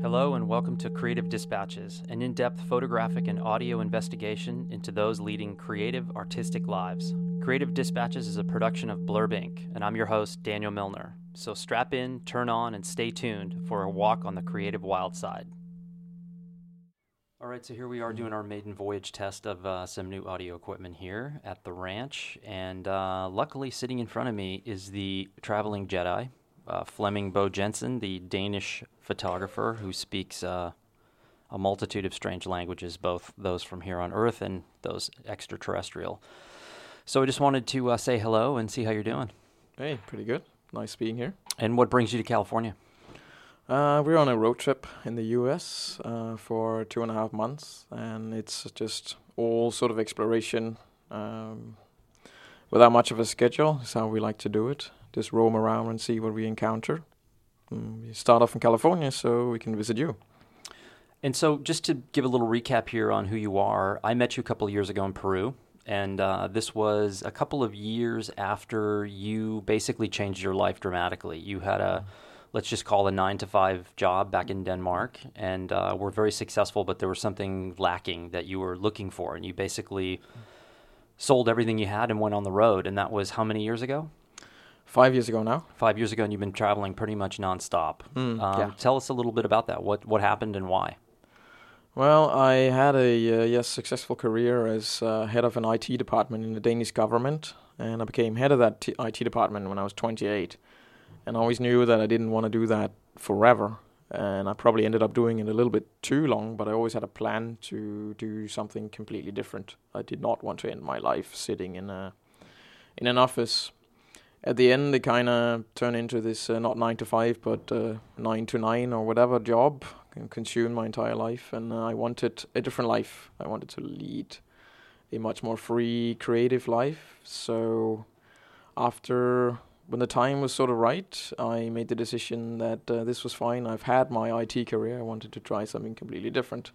Hello, and welcome to Creative Dispatches, an in depth photographic and audio investigation into those leading creative, artistic lives. Creative Dispatches is a production of Blurb Inc., and I'm your host, Daniel Milner. So strap in, turn on, and stay tuned for a walk on the creative wild side. All right, so here we are doing our maiden voyage test of uh, some new audio equipment here at the ranch. And uh, luckily, sitting in front of me is the traveling Jedi, uh, Flemming Bo Jensen, the Danish photographer who speaks uh, a multitude of strange languages, both those from here on Earth and those extraterrestrial. So I just wanted to uh, say hello and see how you're doing. Hey, pretty good. Nice being here. And what brings you to California? Uh, we're on a road trip in the U.S. Uh, for two and a half months, and it's just all sort of exploration um, without much of a schedule. Is how we like to do it. Just roam around and see what we encounter. Mm, we start off in California so we can visit you. And so, just to give a little recap here on who you are, I met you a couple of years ago in Peru, and uh, this was a couple of years after you basically changed your life dramatically. You had a let's just call a nine to five job back in Denmark, and uh, were very successful, but there was something lacking that you were looking for, and you basically sold everything you had and went on the road. And that was how many years ago? Five years ago now. Five years ago, and you've been traveling pretty much nonstop. Mm, um, yeah. Tell us a little bit about that. What what happened and why? Well, I had a uh, yes successful career as uh, head of an IT department in the Danish government, and I became head of that t- IT department when I was 28. And I always knew that I didn't want to do that forever, and I probably ended up doing it a little bit too long. But I always had a plan to do something completely different. I did not want to end my life sitting in a in an office. At the end, they kind of turn into this uh, not nine to five, but uh, nine to nine or whatever job and consumed my entire life. And uh, I wanted a different life. I wanted to lead a much more free, creative life. So after when the time was sort of right, I made the decision that uh, this was fine. I've had my IT career. I wanted to try something completely different.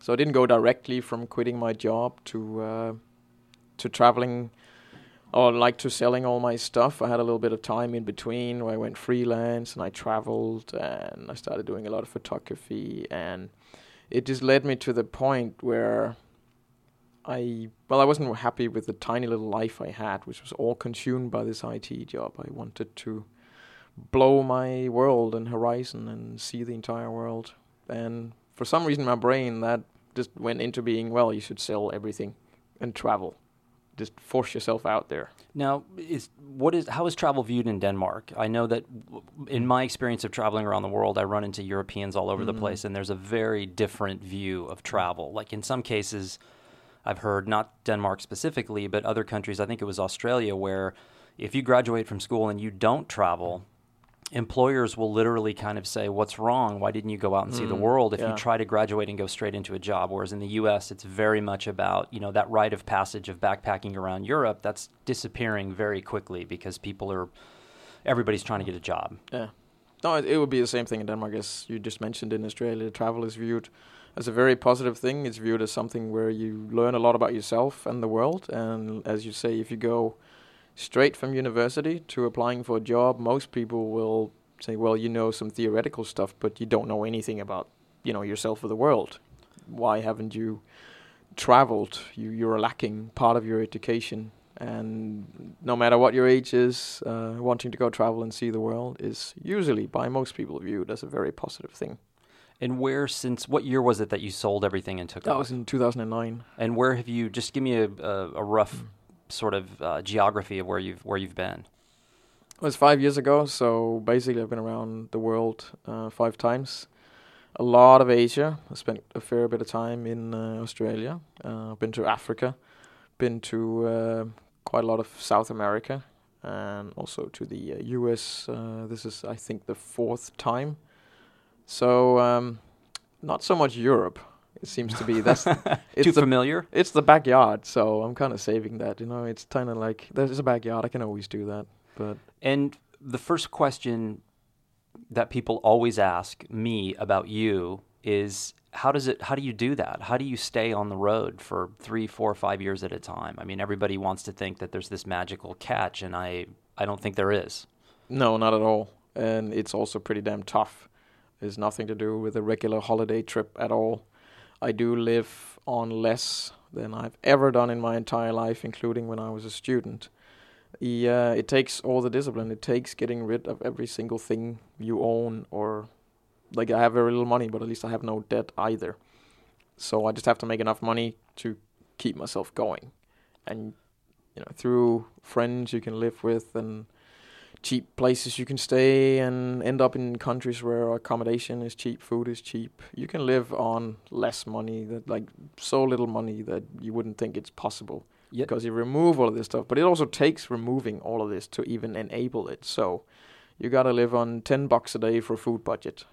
So I didn't go directly from quitting my job to uh, to traveling Oh, or like to selling all my stuff. I had a little bit of time in between where I went freelance and I traveled and I started doing a lot of photography and it just led me to the point where I well I wasn't happy with the tiny little life I had, which was all consumed by this IT job. I wanted to blow my world and horizon and see the entire world. And for some reason, my brain that just went into being well, you should sell everything and travel. Just force yourself out there. Now, is what is how is travel viewed in Denmark? I know that in my experience of traveling around the world, I run into Europeans all over the Mhm. place, and there's a very different view of travel. Like in some cases, I've heard not Denmark specifically, but other countries. I think it was Australia, where if you graduate from school and you don't travel, employers will literally kind of say, "What's wrong? Why didn't you go out and see the Mm, world?" If you try to graduate and go straight into a job. Whereas in the U.S., it's very much about you know that rite of passage of backpacking around Europe. That's disappearing very quickly because people are everybody's trying to get a job. Yeah. No, it, it would be the same thing in Denmark as you just mentioned in Australia. Travel is viewed as a very positive thing. It's viewed as something where you learn a lot about yourself and the world. And as you say, if you go straight from university to applying for a job, most people will say, "Well, you know some theoretical stuff, but you don't know anything about you know yourself or the world. Why haven't you traveled? You you're lacking part of your education." And no matter what your age is, uh, wanting to go travel and see the world is usually, by most people, viewed as a very positive thing. And where since what year was it that you sold everything and took off? That off? was in 2009. and where have you? Just give me a, a, a rough Mm. Sort of uh, geography of where you've where you've been. It was five years ago, so basically I've been around the world uh, five times. A lot of Asia. I spent a fair bit of time in uh, Australia. Uh, I've been to Africa. Been to uh, quite a lot of South America, and also to the uh, U.S. Uh, this is, I think, the fourth time. So um, not so much Europe. It seems to be that's Too the familiar? it's the backyard. So I'm kind of saving that. You know, it's kind of like there's a backyard. I can always do that, but. And the first question that people always ask me about you is how does it how do you do that? How do you stay on the road for three, four, five years at a time? I mean, everybody wants to think that there's this magical catch, and I I don't think there is. No, not at all. And it's also pretty damn tough. Has nothing to do with a regular holiday trip at all. I do live on less than I've ever done in my entire life, including when I was a student. Yeah, it takes all the discipline. It takes getting rid of every single thing you own, or like I have very little money, but at least I have no debt either. So I just have to make enough money to keep myself going, and you know, through friends you can live with and cheap places you can stay and end up in countries where accommodation is cheap, food is cheap. You can live on less money, that like so little money that you wouldn't think it's possible. Yep. Because you remove all of this stuff, but it also takes removing all of this to even enable it. So you got to live on 10 bucks a day for food budget.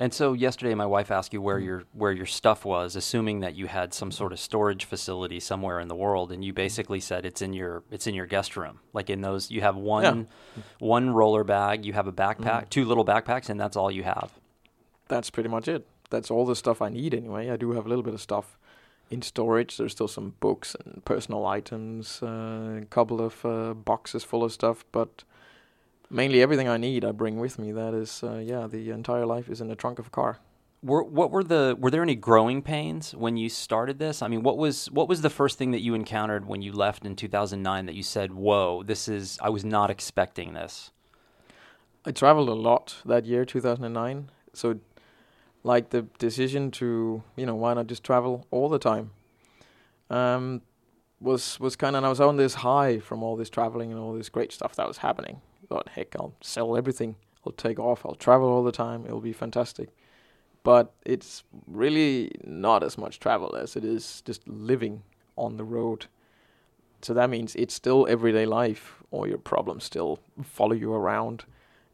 And so yesterday, my wife asked you where mm. your where your stuff was, assuming that you had some sort of storage facility somewhere in the world, and you basically said it's in your it's in your guest room. Like in those, you have one yeah. one roller bag, you have a backpack, mm. two little backpacks, and that's all you have. That's pretty much it. That's all the stuff I need anyway. I do have a little bit of stuff in storage. There's still some books and personal items, uh, a couple of uh, boxes full of stuff, but mainly everything I need I bring with me. That is, uh, yeah, the entire life is in the trunk of a car. Were what were the were there any growing pains when you started this? I mean, what was what was the first thing that you encountered when you left in 2009 that you said, "Whoa, this is I was not expecting this." I traveled a lot that year, 2009. So like the decision to, you know, why not just travel all the time? Um was was kind of and I was on this high from all this traveling and all this great stuff that was happening thought, heck, I'll sell everything. I'll take off. I'll travel all the time. It'll be fantastic. But it's really not as much travel as it is just living on the road. So that means it's still everyday life, or your problems still follow you around.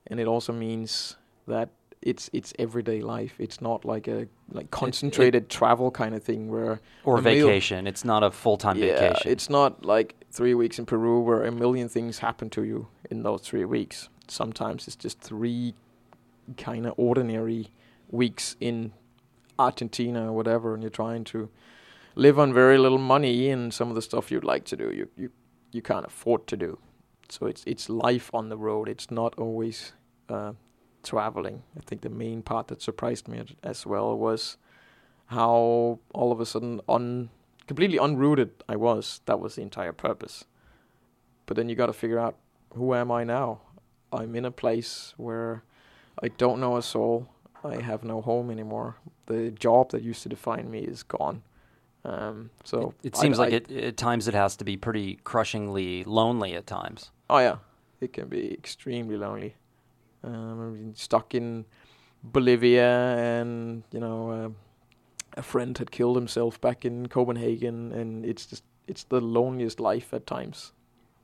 And it also means that it's it's everyday life. It's not like a like concentrated it, it, travel kind of thing where or vacation. Mil- it's not a full time yeah, vacation. It's not like three weeks in Peru where a million things happen to you in those three weeks. Sometimes it's just three kind of ordinary weeks in Argentina or whatever, and you're trying to live on very little money and some of the stuff you'd like to do you you you can't afford to do. So it's it's life on the road. It's not always uh, traveling. I think the main part that surprised me as well was how all of a sudden un completely unrooted I was. That was the entire purpose. But then you got to figure out who am I now? I'm in a place where I don't know a soul. I have no home anymore. The job that used to define me is gone. Um, so it, it seems I, like I, it, at times it has to be pretty crushingly lonely at times. Oh yeah, it can be extremely lonely. Um, stuck in Bolivia, and you know, uh, a friend had killed himself back in Copenhagen, and it's just it's the loneliest life at times.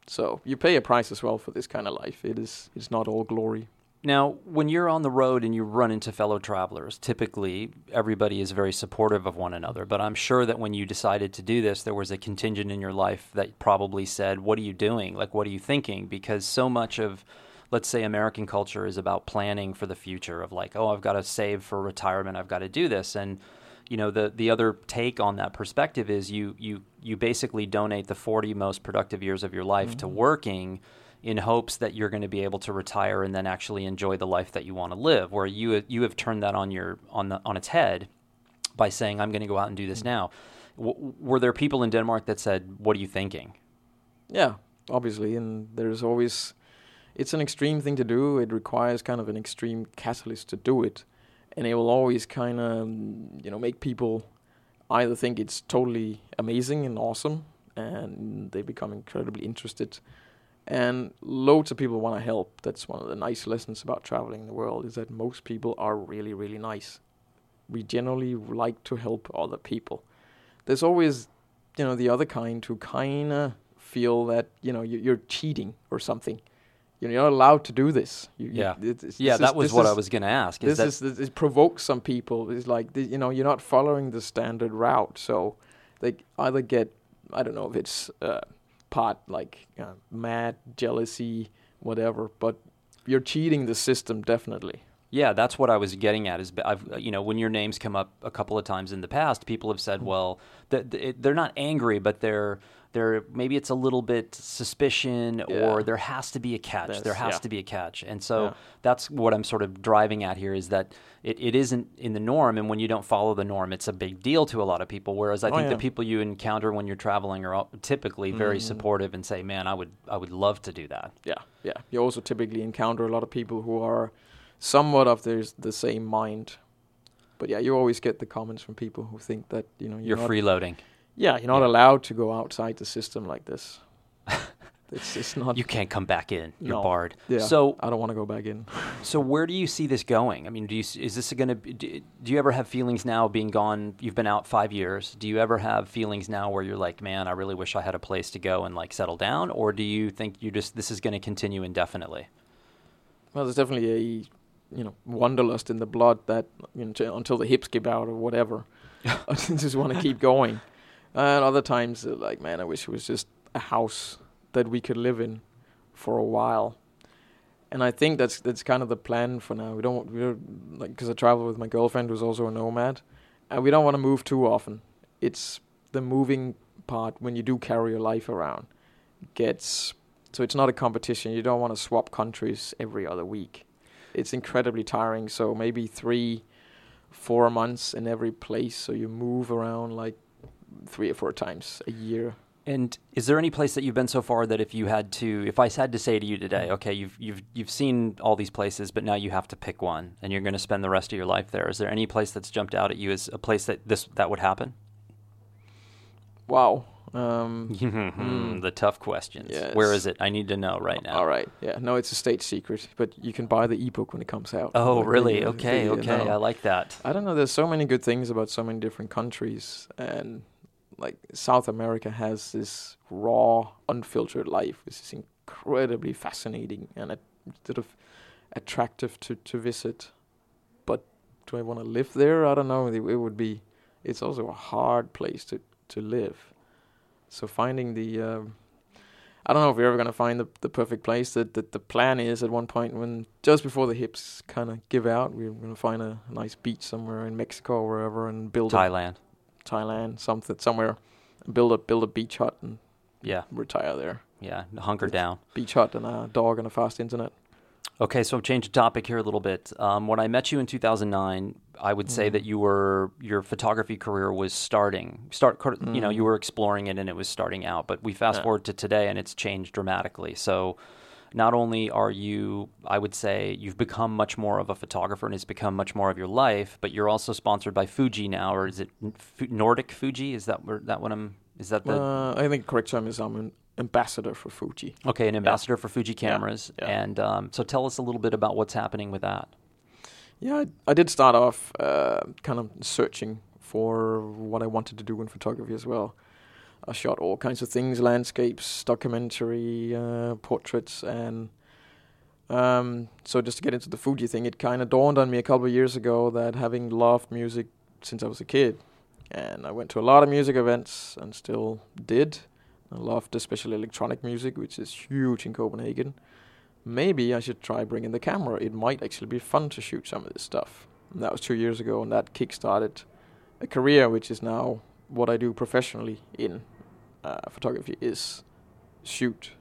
So you pay a price as well for this kind of life. It is it's not all glory. Now, when you're on the road and you run into fellow travelers, typically everybody is very supportive of one another. But I'm sure that when you decided to do this, there was a contingent in your life that probably said, What are you doing? Like, what are you thinking? Because so much of, let's say, American culture is about planning for the future, of like, Oh, I've got to save for retirement, I've got to do this. And you know the the other take on that perspective is you you you basically donate the 40 most productive years of your life mm-hmm. to working in hopes that you're going to be able to retire and then actually enjoy the life that you want to live where you you have turned that on your on the on its head by saying I'm going to go out and do this mm-hmm. now w- were there people in Denmark that said what are you thinking yeah obviously and there's always it's an extreme thing to do. It requires kind of an extreme catalyst to do it. And it will always kind of you know make people either think it's totally amazing and awesome and they become incredibly interested. And loads of people want to help. That's one of the nice lessons about traveling the world is that most people are really really nice. We generally like to help other people. There's always you know the other kind who kind of feel that you know you're cheating or something you're not allowed to do this. You, yeah, you, yeah, that is, was what is, I was going to ask. Is this is this provokes some people. It's like you know you're not following the standard route, so they either get I don't know if it's uh, part like mad jealousy, whatever, but you're cheating the system definitely. Yeah, that's what I was getting at. Is I've you know when your names come up a couple of times in the past, people have said, well, th- th- they're not angry, but they're they're maybe it's a little bit suspicion, Yeah. or there has to be a catch. There has yeah. to be a catch, and so Yeah. that's what I'm sort of driving at here. Is that it, it isn't in the norm, and when you don't follow the norm, it's a big deal to a lot of people. Whereas I Oh, think the people you encounter when you're traveling are typically very Mm. supportive and say, man, I would I would love to do that. Yeah, yeah. You also typically encounter a lot of people who are somewhat of the the same mind. But yeah, you always get the comments from people who think that you know you're, You're not, freeloading. Yeah, you're not Yeah. allowed to go outside the system like this. it's it's not. You can't come back in. You're No. barred. yeah. So I don't want to go back in. So where do you see this going? I mean, do you is this going to do, do you ever have feelings now being gone? You've been out 5 years. Do you ever have feelings now where you're like, "Man, I really wish I had a place to go and like settle down?" Or do you think you just this is going to continue indefinitely? Well, there's definitely a you know wanderlust in the blood that you know t- until the hips give out or whatever. I just want to keep going. And other times, uh, like man, I wish it was just a house that we could live in for a while. And I think that's that's kind of the plan for now. We don't we don't like because I travel with my girlfriend who's also a nomad, and we don't want to move too often. It's the moving part when you do carry your life around gets so it's not a competition. You don't want to swap countries every other week. It's incredibly tiring. So maybe three, four months in every place. So you move around like three or four times a year. And is there any place that you've been so far that if you had to, if I had to say to you today, okay, you've you've you've seen all these places, but now you have to pick one, and you're going to spend the rest of your life there. Is there any place that's jumped out at you as a place that this that would happen? Wow. Um, the tough questions. Yes. Where is it? I need to know right now. All right. Yeah. No, it's a state secret, but you can buy the ebook when it comes out. Oh, Like really? uh, Okay, the, okay. I like that. I don't know. There's so many good things about so many different countries, and like South America has this raw, unfiltered life, which is incredibly fascinating and a, sort of attractive to to visit. But do I want to live there? I don't know. It, would be. It's also a hard place to to live. So finding the. Um, I don't know if we're ever gonna find the the perfect place. That that the plan is at one point when just before the hips kind of give out, we're gonna find a nice beach somewhere in Mexico or wherever and build a Thailand. Thailand something somewhere, build a build a beach hut and Yeah, retire there. yeah. Hunker It's- down. Beach hut and a dog and a fast internet. Okay, so change the topic here a little bit. Um, when I met you in 2009, I would say Mhm. that you were your photography career was starting. Start, you know, you Mhm. were exploring it and it was starting out. But we fast Yeah. forward to today and it's changed dramatically. So, not only are you, I would say, you've become much more of a photographer and it's become much more of your life, but you're also sponsored by Fuji now, or is it Nordic Fuji? Is that where that what I'm? Is that the Uh, I think the correct term is I'm an ambassador for Fuji. okay? An ambassador for Fuji cameras, yeah. and um, so tell us a little bit about what's happening with that. Yeah, I, I did start off uh, kind of searching for what I wanted to do in photography as well. I shot all kinds of things: landscapes, documentary, uh, portraits, and um, so just to get into the Fuji thing, it kind of dawned on me a couple of years ago that having loved music since I was a kid, and I went to a lot of music events and still did. I loved especially electronic music, which is huge in Copenhagen. Maybe I should try bringing the camera. It might actually be fun to shoot some of this stuff. And that was two years ago, and that kickstarted a career, which is now what I do professionally in uh, photography. Is shoot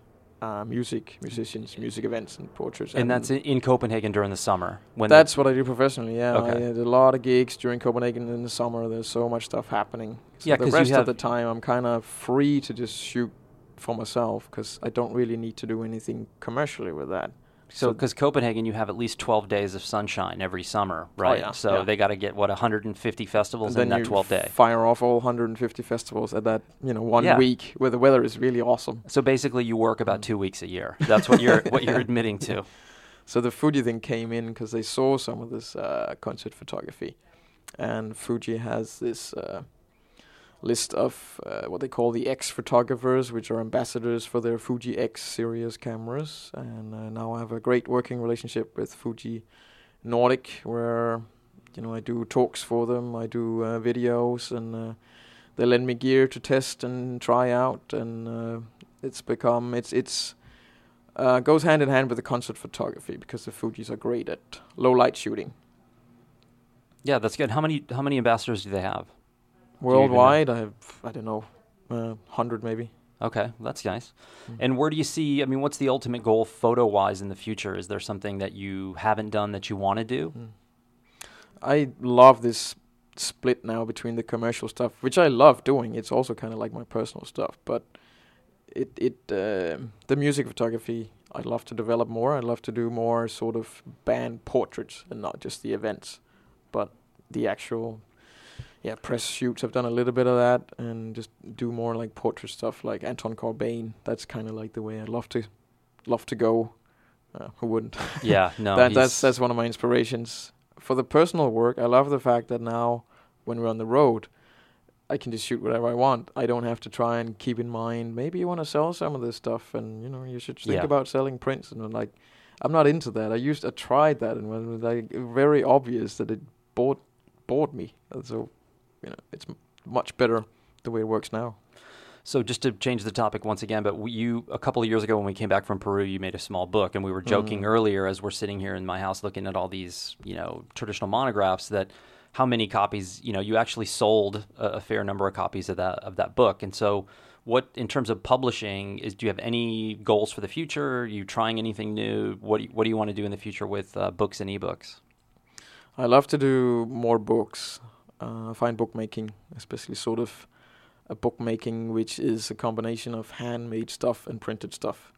uh, music, musicians, music events, and portraits. And that's in, Copenhagen during the summer. When That's what I do professionally. Yeah, Okay. I had a lot of gigs during Copenhagen in the summer. There's so much stuff happening. So Yeah, the rest have- of the time I'm kind of free to just shoot for myself because I don't really need to do anything commercially with that. So because Copenhagen, you have at least twelve days of sunshine every summer, right? yeah, so yeah. they got to get what 150 festivals And in that you 12 day. fire off all 150 festivals at that you know one Yeah. week where the weather is really awesome. So basically, you work about two weeks a year. That's what you're what you're admitting to. So the Fuji thing came in because they saw some of this uh, concert photography, and Fuji has this uh, list of uh, what they call the X photographers, which are ambassadors for their Fuji X series cameras. And uh, now I have a great working relationship with Fuji Nordic, where you know I do talks for them, I do uh, videos, and uh, they lend me gear to test and try out, and uh, it's become it's it's uh, goes hand in hand with the concert photography because the Fuji's are great at low light shooting. Yeah, that's good. How many how many ambassadors do they have? Worldwide, I have I don't know, uh, hundred maybe. Okay, that's nice. Mm. And where do you see? I mean, what's the ultimate goal photo wise in the future? Is there something that you haven't done that you want to do? Mm. I love this split now between the commercial stuff, which I love doing. It's also kind of like my personal stuff, but it it uh, the music photography I'd love to develop more. I'd love to do more sort of band portraits and not just the events, but the actual yeah press shoots. I've done a little bit of that and just do more like portrait stuff, like Anton Corbijn. That's kind of like the way I'd love to love to go. Uh, who wouldn't? Yeah, no. that, that's that's one of my inspirations for the personal work. I love the fact that now when we're on the road I can just shoot whatever I want. I don't have to try and keep in mind maybe you want to sell some of this stuff, and you know you should think yeah. about selling prints. And like, I'm not into that. I used I tried that, and it was like very obvious that it bored bored me. So you know it's much better the way it works now. So just to change the topic once again, but you a couple of years ago when we came back from Peru, you made a small book, and we were joking mm. earlier as we're sitting here in my house looking at all these you know traditional monographs that how many copies you know you actually sold a, a, fair number of copies of that of that book. And so what in terms of publishing is do you have any goals for the future? Are you trying anything new? What do you, what do you want to do in the future with uh, books and ebooks? I love to do more books uh, find bookmaking especially sort of a bookmaking which is a combination of handmade stuff and printed stuff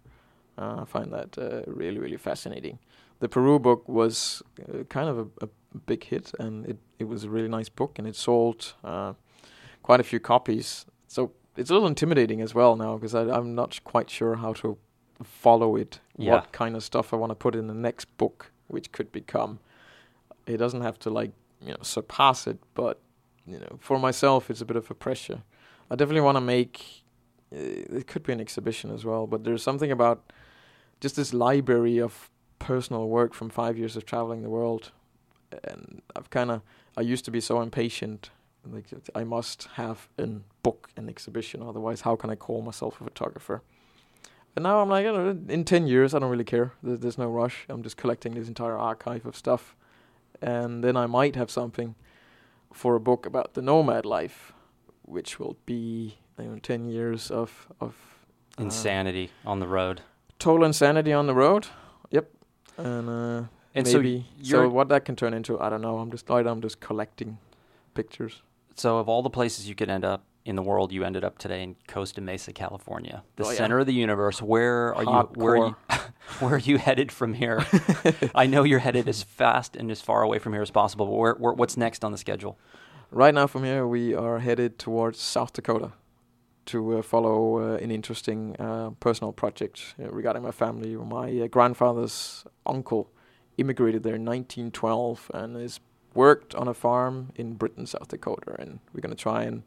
uh, i find that uh, really really fascinating the peru book was uh, kind of a, a big hit, and it it was a really nice book, and it sold uh, quite a few copies. So it's a little intimidating as well now because I'm not quite sure how to follow it. Yeah. What kind of stuff I want to put in the next book, which could become. It doesn't have to like you know surpass it, but you know for myself it's a bit of a pressure. I definitely want to make. Uh, it could be an exhibition as well, but there's something about just this library of personal work from five years of traveling the world and I've kind of I used to be so impatient. Like I must have a book, an exhibition, otherwise how can I call myself a photographer? And now I'm like, in ten years, I don't really care. There's, there's no rush. I'm just collecting this entire archive of stuff, and then I might have something for a book about the nomad life, which will be you know, ten years of of uh, insanity on the road. Total insanity on the road. Yep, and. Uh, and maybe. So, so what that can turn into, I don't know. I'm just I'm just collecting pictures. So of all the places you could end up in the world, you ended up today in Costa Mesa, California, the oh, center of the universe. Where are Hardcore. you? Where are you? where are you headed from here? I know you're headed as fast and as far away from here as possible. But where, where, what's next on the schedule? Right now, from here, we are headed towards South Dakota to uh, follow uh, an interesting uh, personal project uh, regarding my family. My uh, grandfather's uncle immigrated there in 1912 and has worked on a farm in Britton, South Dakota. And we're going to try and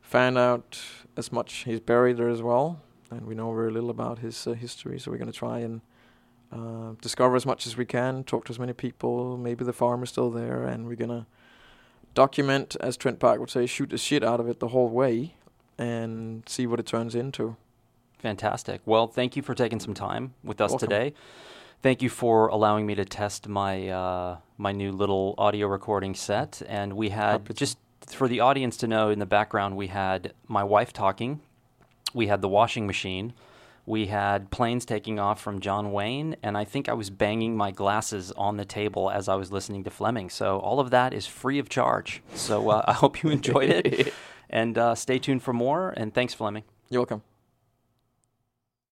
find out as much. He's buried there as well, and we know very little about his uh, history. So we're going to try and uh, discover as much as we can, talk to as many people. Maybe the farm is still there, and we're going to document, as Trent Parke would say, shoot the shit out of it the whole way and see what it turns into. Fantastic. Well, thank you for taking some time with us Welcome. today thank you for allowing me to test my uh, my new little audio recording set. And we had just for the audience to know in the background, we had my wife talking, we had the washing machine, we had planes taking off from John Wayne, and I think I was banging my glasses on the table as I was listening to Flemming. So all of that is free of charge. So uh, I hope you enjoyed it, and uh, stay tuned for more. And thanks, Flemming. You're welcome.